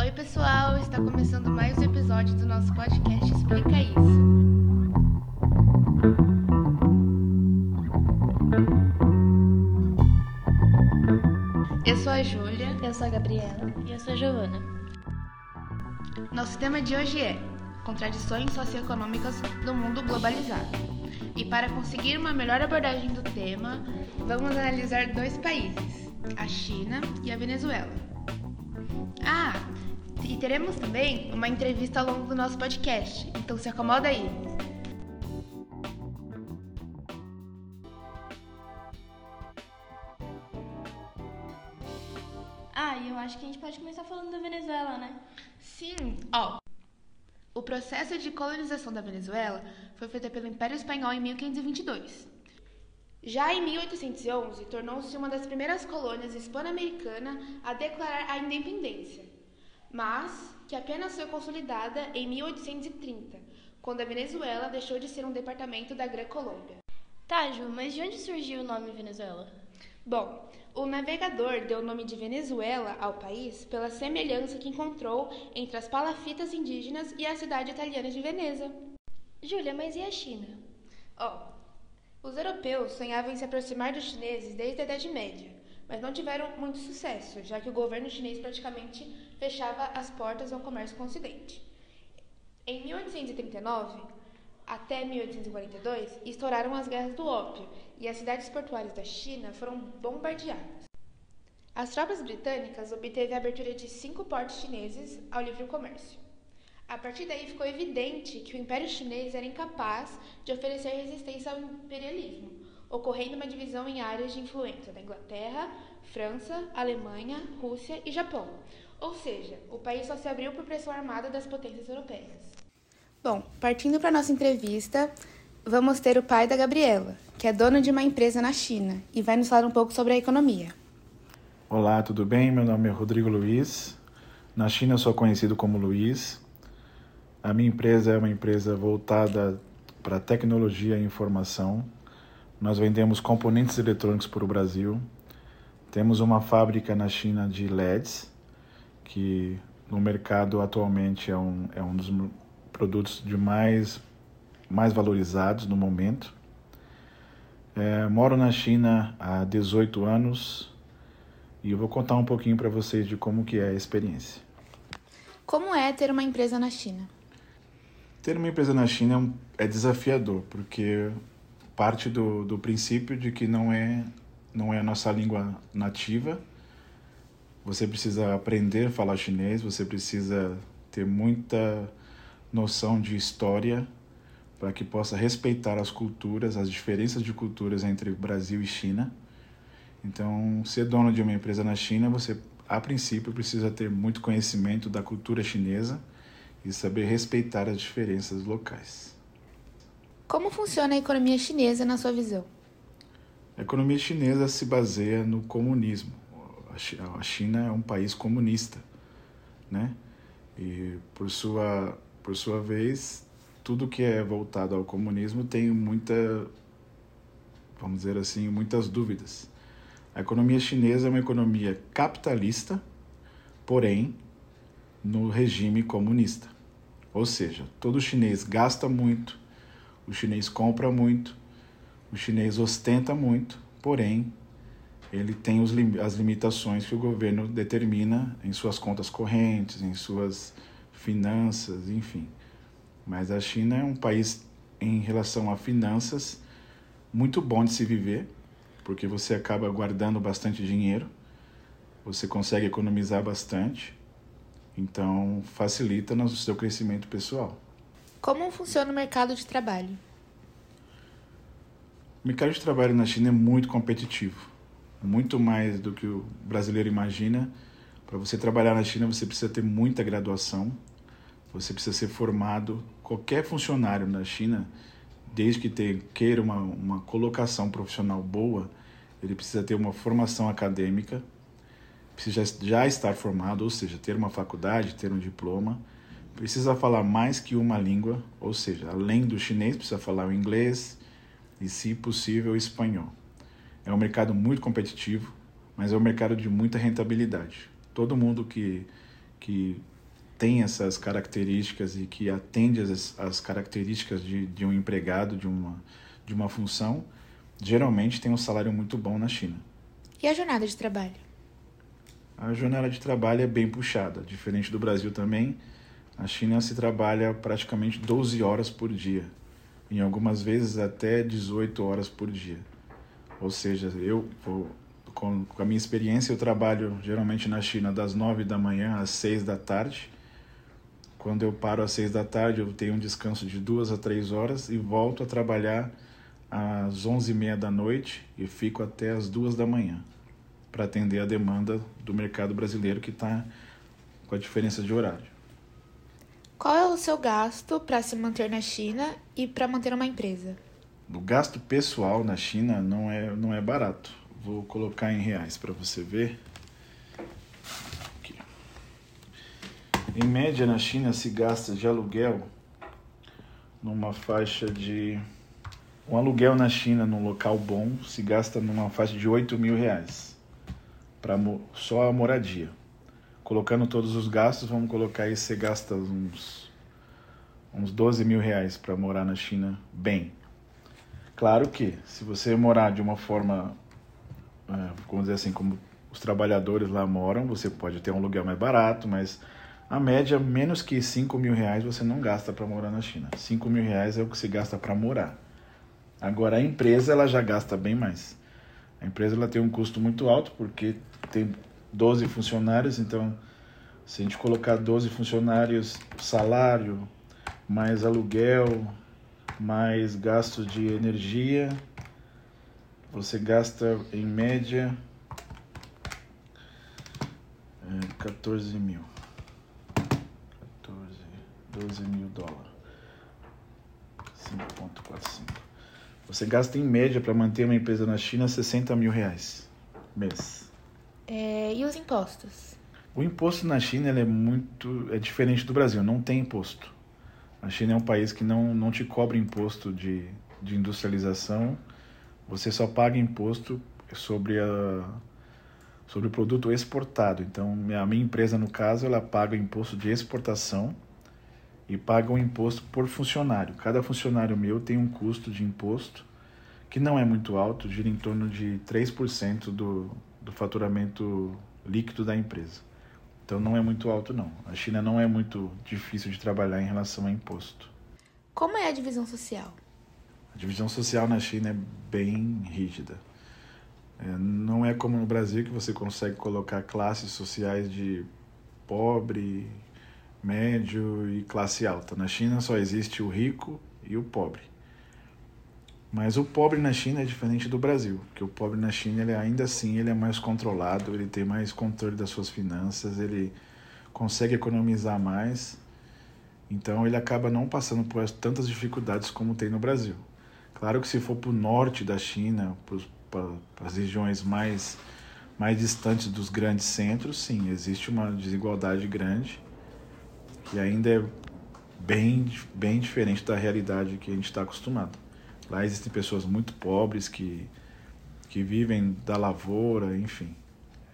Oi, pessoal! Está começando mais um episódio do nosso podcast Explica Isso. Eu sou a Júlia. Eu sou a Gabriela. E eu sou a Giovana. Nosso tema de hoje é Contradições socioeconômicas do mundo globalizado. E para conseguir uma melhor abordagem do tema, vamos analisar dois países, a China e a Venezuela. Ah, e teremos também uma entrevista ao longo do nosso podcast, então se acomoda aí. Ah, e eu acho que a gente pode começar falando da Venezuela, né? Sim, ó. O processo de colonização da Venezuela foi feito pelo Império Espanhol em 1522. Já em 1811, tornou-se uma das primeiras colônias hispano-americanas a declarar a independência, mas que apenas foi consolidada em 1830, quando a Venezuela deixou de ser um departamento da Grã-Colômbia. Tá, Ju, mas de onde surgiu o nome Venezuela? Bom, o navegador deu o nome de Venezuela ao país pela semelhança que encontrou entre as palafitas indígenas e a cidade italiana de Veneza. Júlia, mas e a China? Ó, os europeus sonhavam em se aproximar dos chineses desde a Idade Média, mas não tiveram muito sucesso, já que o governo chinês praticamente fechava as portas ao comércio com o Ocidente. Em 1839 até 1842, estouraram as guerras do ópio e as cidades portuárias da China foram bombardeadas. As tropas britânicas obteve a abertura de cinco portos chineses ao livre comércio. A partir daí ficou evidente que o Império Chinês era incapaz de oferecer resistência ao imperialismo, ocorrendo uma divisão em áreas de influência da Inglaterra, França, Alemanha, Rússia e Japão. Ou seja, o país só se abriu por pressão armada das potências europeias. Bom, partindo para nossa entrevista, vamos ter o pai da Gabriela, que é dono de uma empresa na China e vai nos falar um pouco sobre a economia. Olá, tudo bem? Meu nome é Rodrigo Luiz. Na China eu sou conhecido como Luiz. A minha empresa é uma empresa voltada para tecnologia e informação. Nós vendemos componentes eletrônicos para o Brasil. Temos uma fábrica na China de LEDs, que no mercado atualmente é um, é um dos produtos de mais, mais valorizados no momento. É, moro na China há 18 anos e eu vou contar um pouquinho para vocês de como que é a experiência. Como é ter uma empresa na China? Ter uma empresa na China é desafiador, porque parte do, do princípio de que não é, não é a nossa língua nativa. Você precisa aprender a falar chinês, você precisa ter muita noção de história para que possa respeitar as culturas, as diferenças de culturas entre Brasil e China. Então, ser dono de uma empresa na China, você a princípio precisa ter muito conhecimento da cultura chinesa e saber respeitar as diferenças locais. Como funciona a economia chinesa na sua visão? A economia chinesa se baseia no comunismo. A China é um país comunista, né? E por sua por sua vez, tudo que é voltado ao comunismo tem muita vamos dizer assim, muitas dúvidas. A economia chinesa é uma economia capitalista, porém no regime comunista. Ou seja, todo chinês gasta muito, o chinês compra muito, o chinês ostenta muito, porém ele tem os, as limitações que o governo determina em suas contas correntes, em suas finanças, enfim. Mas a China é um país, em relação a finanças, muito bom de se viver, porque você acaba guardando bastante dinheiro, você consegue economizar bastante então, facilita no seu crescimento pessoal. Como funciona o mercado de trabalho? O mercado de trabalho na China é muito competitivo, muito mais do que o brasileiro imagina. Para você trabalhar na China, você precisa ter muita graduação, você precisa ser formado. Qualquer funcionário na China, desde que queira uma, uma colocação profissional boa, ele precisa ter uma formação acadêmica precisa já estar formado, ou seja, ter uma faculdade, ter um diploma, precisa falar mais que uma língua, ou seja, além do chinês, precisa falar o inglês e, se possível, o espanhol. É um mercado muito competitivo, mas é um mercado de muita rentabilidade. Todo mundo que, que tem essas características e que atende as, as características de, de um empregado, de uma, de uma função, geralmente tem um salário muito bom na China. E a jornada de trabalho? A jornada de trabalho é bem puxada, diferente do Brasil também. Na China se trabalha praticamente 12 horas por dia, em algumas vezes até 18 horas por dia. Ou seja, eu, com a minha experiência, eu trabalho geralmente na China das 9 da manhã às 6 da tarde. Quando eu paro às 6 da tarde, eu tenho um descanso de 2 a 3 horas e volto a trabalhar às 11h30 da noite e fico até às 2 da manhã para atender a demanda do mercado brasileiro que está com a diferença de horário. Qual é o seu gasto para se manter na China e para manter uma empresa? O gasto pessoal na China não é, não é barato. Vou colocar em reais para você ver. Aqui. Em média, na China se gasta de aluguel numa faixa de. Um aluguel na China num local bom se gasta numa faixa de 8 mil reais para só a moradia. Colocando todos os gastos, vamos colocar aí, você gasta uns, uns 12 mil reais para morar na China bem. Claro que, se você morar de uma forma, é, vamos dizer assim, como os trabalhadores lá moram, você pode ter um aluguel mais barato, mas a média, menos que 5 mil reais você não gasta para morar na China. 5 mil reais é o que se gasta para morar. Agora, a empresa ela já gasta bem mais. A empresa ela tem um custo muito alto porque tem 12 funcionários, então se a gente colocar 12 funcionários, salário, mais aluguel, mais gasto de energia, você gasta em média é, 14 mil. 14, 12 mil dólares. 5.45. Você gasta em média para manter uma empresa na China 60 mil reais mês. É, e os impostos? O imposto na China é muito é diferente do Brasil, não tem imposto. A China é um país que não, não te cobra imposto de, de industrialização, você só paga imposto sobre, a, sobre o produto exportado. Então, a minha empresa, no caso, ela paga imposto de exportação e paga um imposto por funcionário. Cada funcionário meu tem um custo de imposto que não é muito alto, gira em torno de 3% do, do faturamento líquido da empresa. Então não é muito alto não. A China não é muito difícil de trabalhar em relação a imposto. Como é a divisão social? A divisão social na China é bem rígida. É, não é como no Brasil que você consegue colocar classes sociais de pobre, médio e classe alta. Na China só existe o rico e o pobre. Mas o pobre na China é diferente do Brasil, porque o pobre na China ele ainda assim ele é mais controlado, ele tem mais controle das suas finanças, ele consegue economizar mais, então ele acaba não passando por tantas dificuldades como tem no Brasil. Claro que se for para o norte da China, para as regiões mais mais distantes dos grandes centros, sim, existe uma desigualdade grande e ainda é bem, bem diferente da realidade que a gente está acostumado. Lá existem pessoas muito pobres que, que vivem da lavoura, enfim.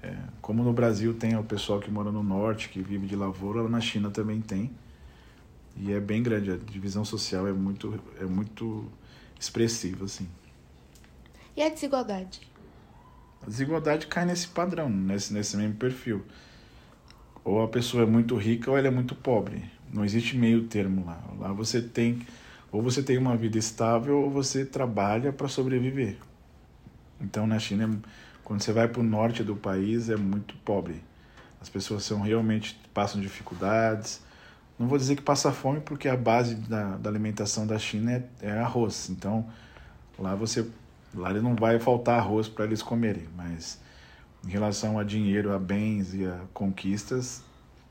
É, como no Brasil tem o pessoal que mora no norte, que vive de lavoura, na China também tem. E é bem grande, a divisão social é muito, é muito expressiva, assim. E a desigualdade? A desigualdade cai nesse padrão, nesse, nesse mesmo perfil. Ou a pessoa é muito rica ou ela é muito pobre. Não existe meio termo lá. Lá você tem ou você tem uma vida estável ou você trabalha para sobreviver. Então na China, quando você vai para o norte do país, é muito pobre. As pessoas são realmente passam dificuldades. Não vou dizer que passa fome, porque a base da, da alimentação da China é, é arroz. Então lá você lá não vai faltar arroz para eles comerem, mas em relação a dinheiro, a bens e a conquistas,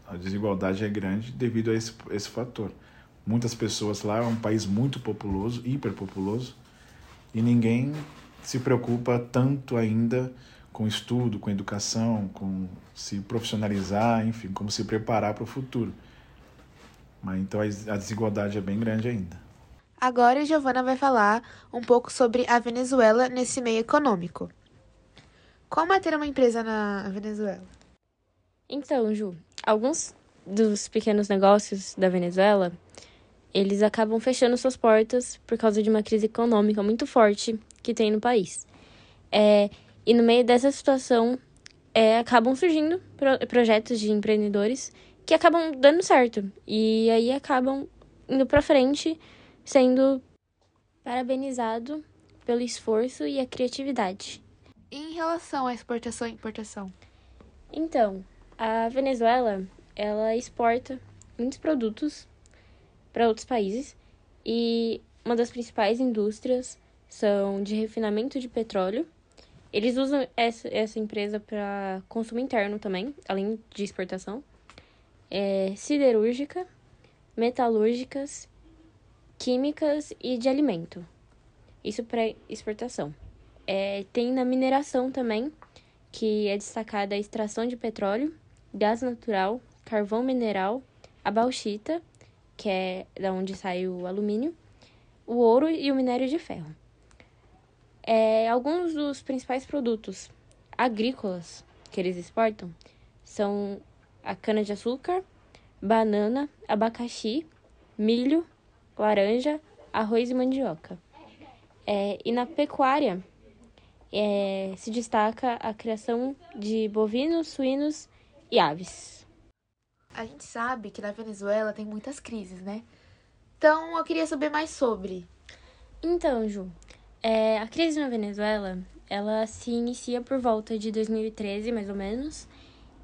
a desigualdade é grande devido a esse, esse fator muitas pessoas lá, é um país muito populoso, hiperpopuloso, e ninguém se preocupa tanto ainda com estudo, com educação, com se profissionalizar, enfim, como se preparar para o futuro. Mas então a desigualdade é bem grande ainda. Agora a Giovana vai falar um pouco sobre a Venezuela nesse meio econômico. Como é ter uma empresa na Venezuela? Então, Ju, alguns dos pequenos negócios da Venezuela, eles acabam fechando suas portas por causa de uma crise econômica muito forte que tem no país. É, e no meio dessa situação, é, acabam surgindo pro projetos de empreendedores que acabam dando certo. E aí acabam indo para frente, sendo parabenizado pelo esforço e a criatividade. E em relação à exportação e importação? Então, a Venezuela, ela exporta muitos produtos para outros países e uma das principais indústrias são de refinamento de petróleo. Eles usam essa, essa empresa para consumo interno também, além de exportação. É, siderúrgica, metalúrgicas, químicas e de alimento. Isso para exportação. É, tem na mineração também, que é destacada a extração de petróleo, gás natural, carvão mineral, a bauxita, que é da onde sai o alumínio, o ouro e o minério de ferro. É, alguns dos principais produtos agrícolas que eles exportam são a cana-de-açúcar, banana, abacaxi, milho, laranja, arroz e mandioca. É, e na pecuária é, se destaca a criação de bovinos, suínos e aves. A gente sabe que na Venezuela tem muitas crises, né? Então eu queria saber mais sobre. Então, Ju, é, a crise na Venezuela ela se inicia por volta de 2013, mais ou menos,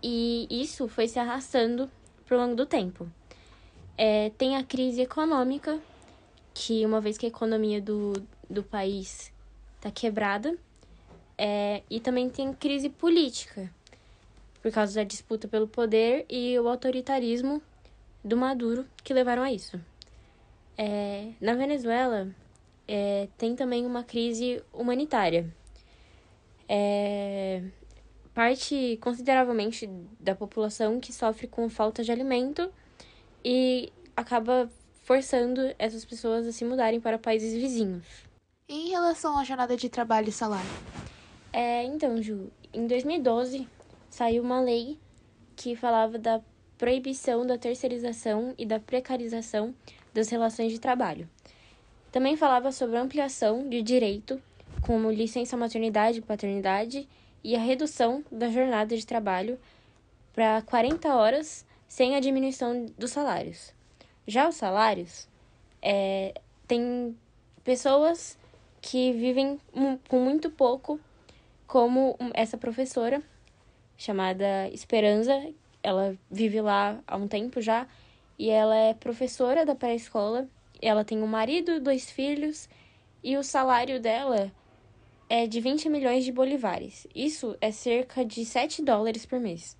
e isso foi se arrastando por longo do tempo. É, tem a crise econômica, que uma vez que a economia do, do país está quebrada, é, e também tem crise política, por causa da disputa pelo poder e o autoritarismo do Maduro que levaram a isso. É, na Venezuela, é, tem também uma crise humanitária. É, parte consideravelmente da população que sofre com falta de alimento e acaba forçando essas pessoas a se mudarem para países vizinhos. E em relação à jornada de trabalho e salário? É, então, Ju, em 2012 saiu uma lei que falava da proibição da terceirização e da precarização das relações de trabalho. Também falava sobre a ampliação de direito, como licença maternidade e paternidade, e a redução da jornada de trabalho para 40 horas sem a diminuição dos salários. Já os salários, é, tem pessoas que vivem com muito pouco, como essa professora chamada Esperança. Ela vive lá há um tempo já e ela é professora da pré-escola. Ela tem um marido, dois filhos e o salário dela é de 20 milhões de bolivares. Isso é cerca de 7 dólares por mês.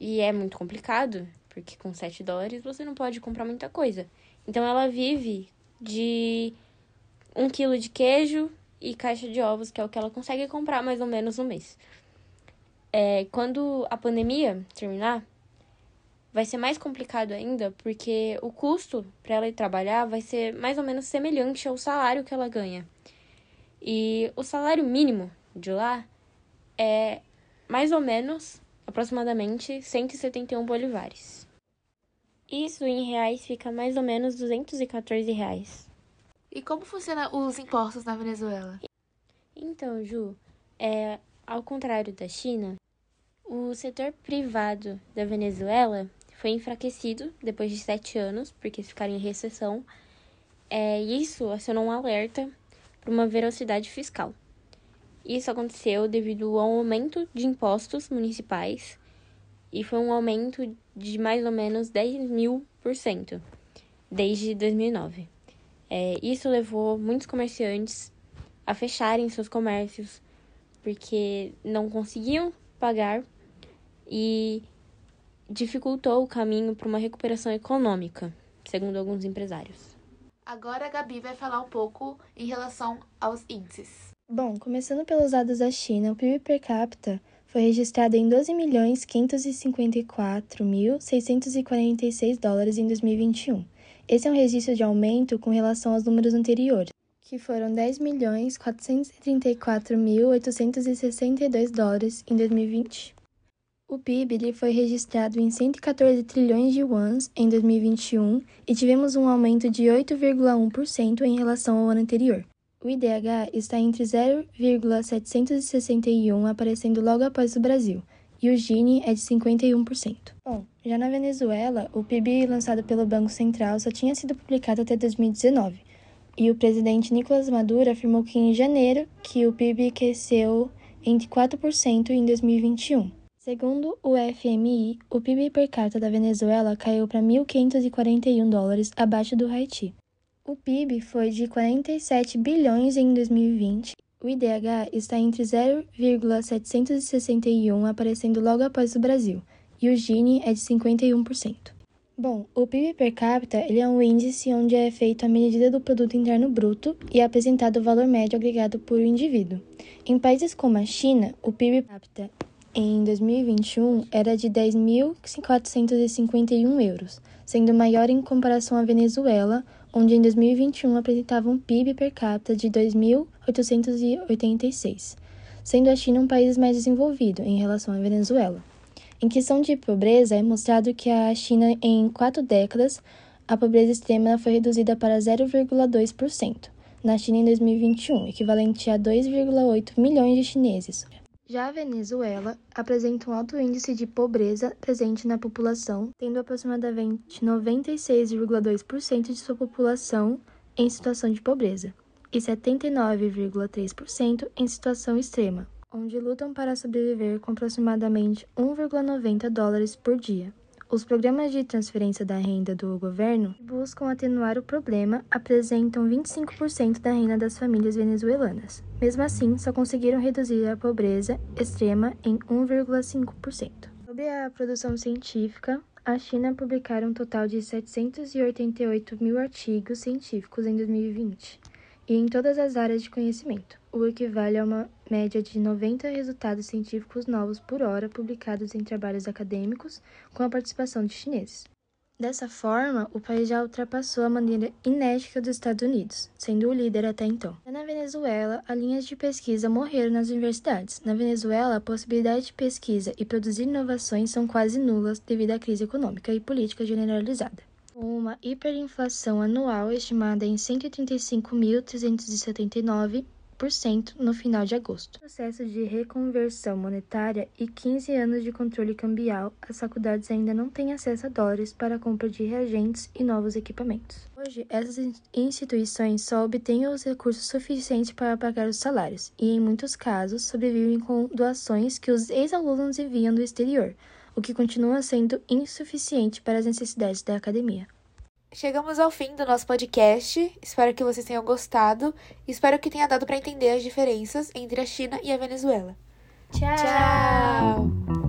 E é muito complicado, porque com 7 dólares você não pode comprar muita coisa. Então ela vive de um quilo de queijo e caixa de ovos, que é o que ela consegue comprar mais ou menos no mês. É, quando a pandemia terminar, vai ser mais complicado ainda, porque o custo para ela ir trabalhar vai ser mais ou menos semelhante ao salário que ela ganha. E o salário mínimo de lá é mais ou menos, aproximadamente, 171 bolivares. Isso em reais fica mais ou menos 214 reais. E como funcionam os impostos na Venezuela? Então, Ju, é, ao contrário da China, o setor privado da Venezuela foi enfraquecido depois de sete anos, porque ficaram em recessão. É, isso acionou um alerta para uma velocidade fiscal. Isso aconteceu devido ao aumento de impostos municipais e foi um aumento de mais ou menos 10 mil por cento desde 2009. É, isso levou muitos comerciantes a fecharem seus comércios porque não conseguiam pagar e dificultou o caminho para uma recuperação econômica, segundo alguns empresários. Agora a Gabi vai falar um pouco em relação aos índices. Bom, começando pelos dados da China, o PIB per capita foi registrado em 12.554.646 dólares em 2021. Esse é um registro de aumento com relação aos números anteriores, que foram 10.434.862 dólares em 2020. O PIB foi registrado em 114 trilhões de yuans em 2021 e tivemos um aumento de 8,1% em relação ao ano anterior. O IDH está entre 0,761, aparecendo logo após o Brasil, e o Gini é de 51%. Bom, já na Venezuela, o PIB lançado pelo Banco Central só tinha sido publicado até 2019, e o presidente Nicolás Maduro afirmou que em janeiro que o PIB cresceu entre 4% em 2021. Segundo o FMI, o PIB per capita da Venezuela caiu para 1.541 dólares abaixo do Haiti. O PIB foi de 47 bilhões em 2020. O IDH está entre 0,761, aparecendo logo após o Brasil, e o Gini é de 51%. Bom, o PIB per capita ele é um índice onde é feita a medida do produto interno bruto e é apresentado o valor médio agregado por indivíduo. Em países como a China, o PIB per capita em 2021 era de 10.451 euros, sendo maior em comparação à Venezuela, onde em 2021 apresentava um PIB per capita de 2.886, sendo a China um país mais desenvolvido em relação à Venezuela. Em questão de pobreza, é mostrado que a China, em quatro décadas, a pobreza extrema foi reduzida para 0,2%, na China em 2021, equivalente a 2,8 milhões de chineses. Já a Venezuela apresenta um alto índice de pobreza presente na população, tendo aproximadamente 96,2% de sua população em situação de pobreza e 79,3% em situação extrema, onde lutam para sobreviver com aproximadamente 1,90 dólares por dia. Os programas de transferência da renda do governo buscam atenuar o problema, apresentam 25% da renda das famílias venezuelanas. Mesmo assim, só conseguiram reduzir a pobreza extrema em 1,5%. Sobre a produção científica, a China publicaram um total de 788 mil artigos científicos em 2020, e em todas as áreas de conhecimento, o equivale a uma média de 90 resultados científicos novos por hora publicados em trabalhos acadêmicos com a participação de chineses. Dessa forma, o país já ultrapassou a maneira inédita dos Estados Unidos, sendo o líder até então. Na Venezuela, as linhas de pesquisa morreram nas universidades. Na Venezuela, a possibilidade de pesquisa e produzir inovações são quase nulas devido à crise econômica e política generalizada. Com uma hiperinflação anual estimada em 135.379 no final de agosto. Processo de reconversão monetária e 15 anos de controle cambial, as faculdades ainda não têm acesso a dólares para a compra de reagentes e novos equipamentos. Hoje, essas instituições só obtêm os recursos suficientes para pagar os salários e, em muitos casos, sobrevivem com doações que os ex-alunos enviam do exterior, o que continua sendo insuficiente para as necessidades da academia. Chegamos ao fim do nosso podcast. Espero que vocês tenham gostado espero que tenha dado para entender as diferenças entre a China e a Venezuela. Tchau! Tchau.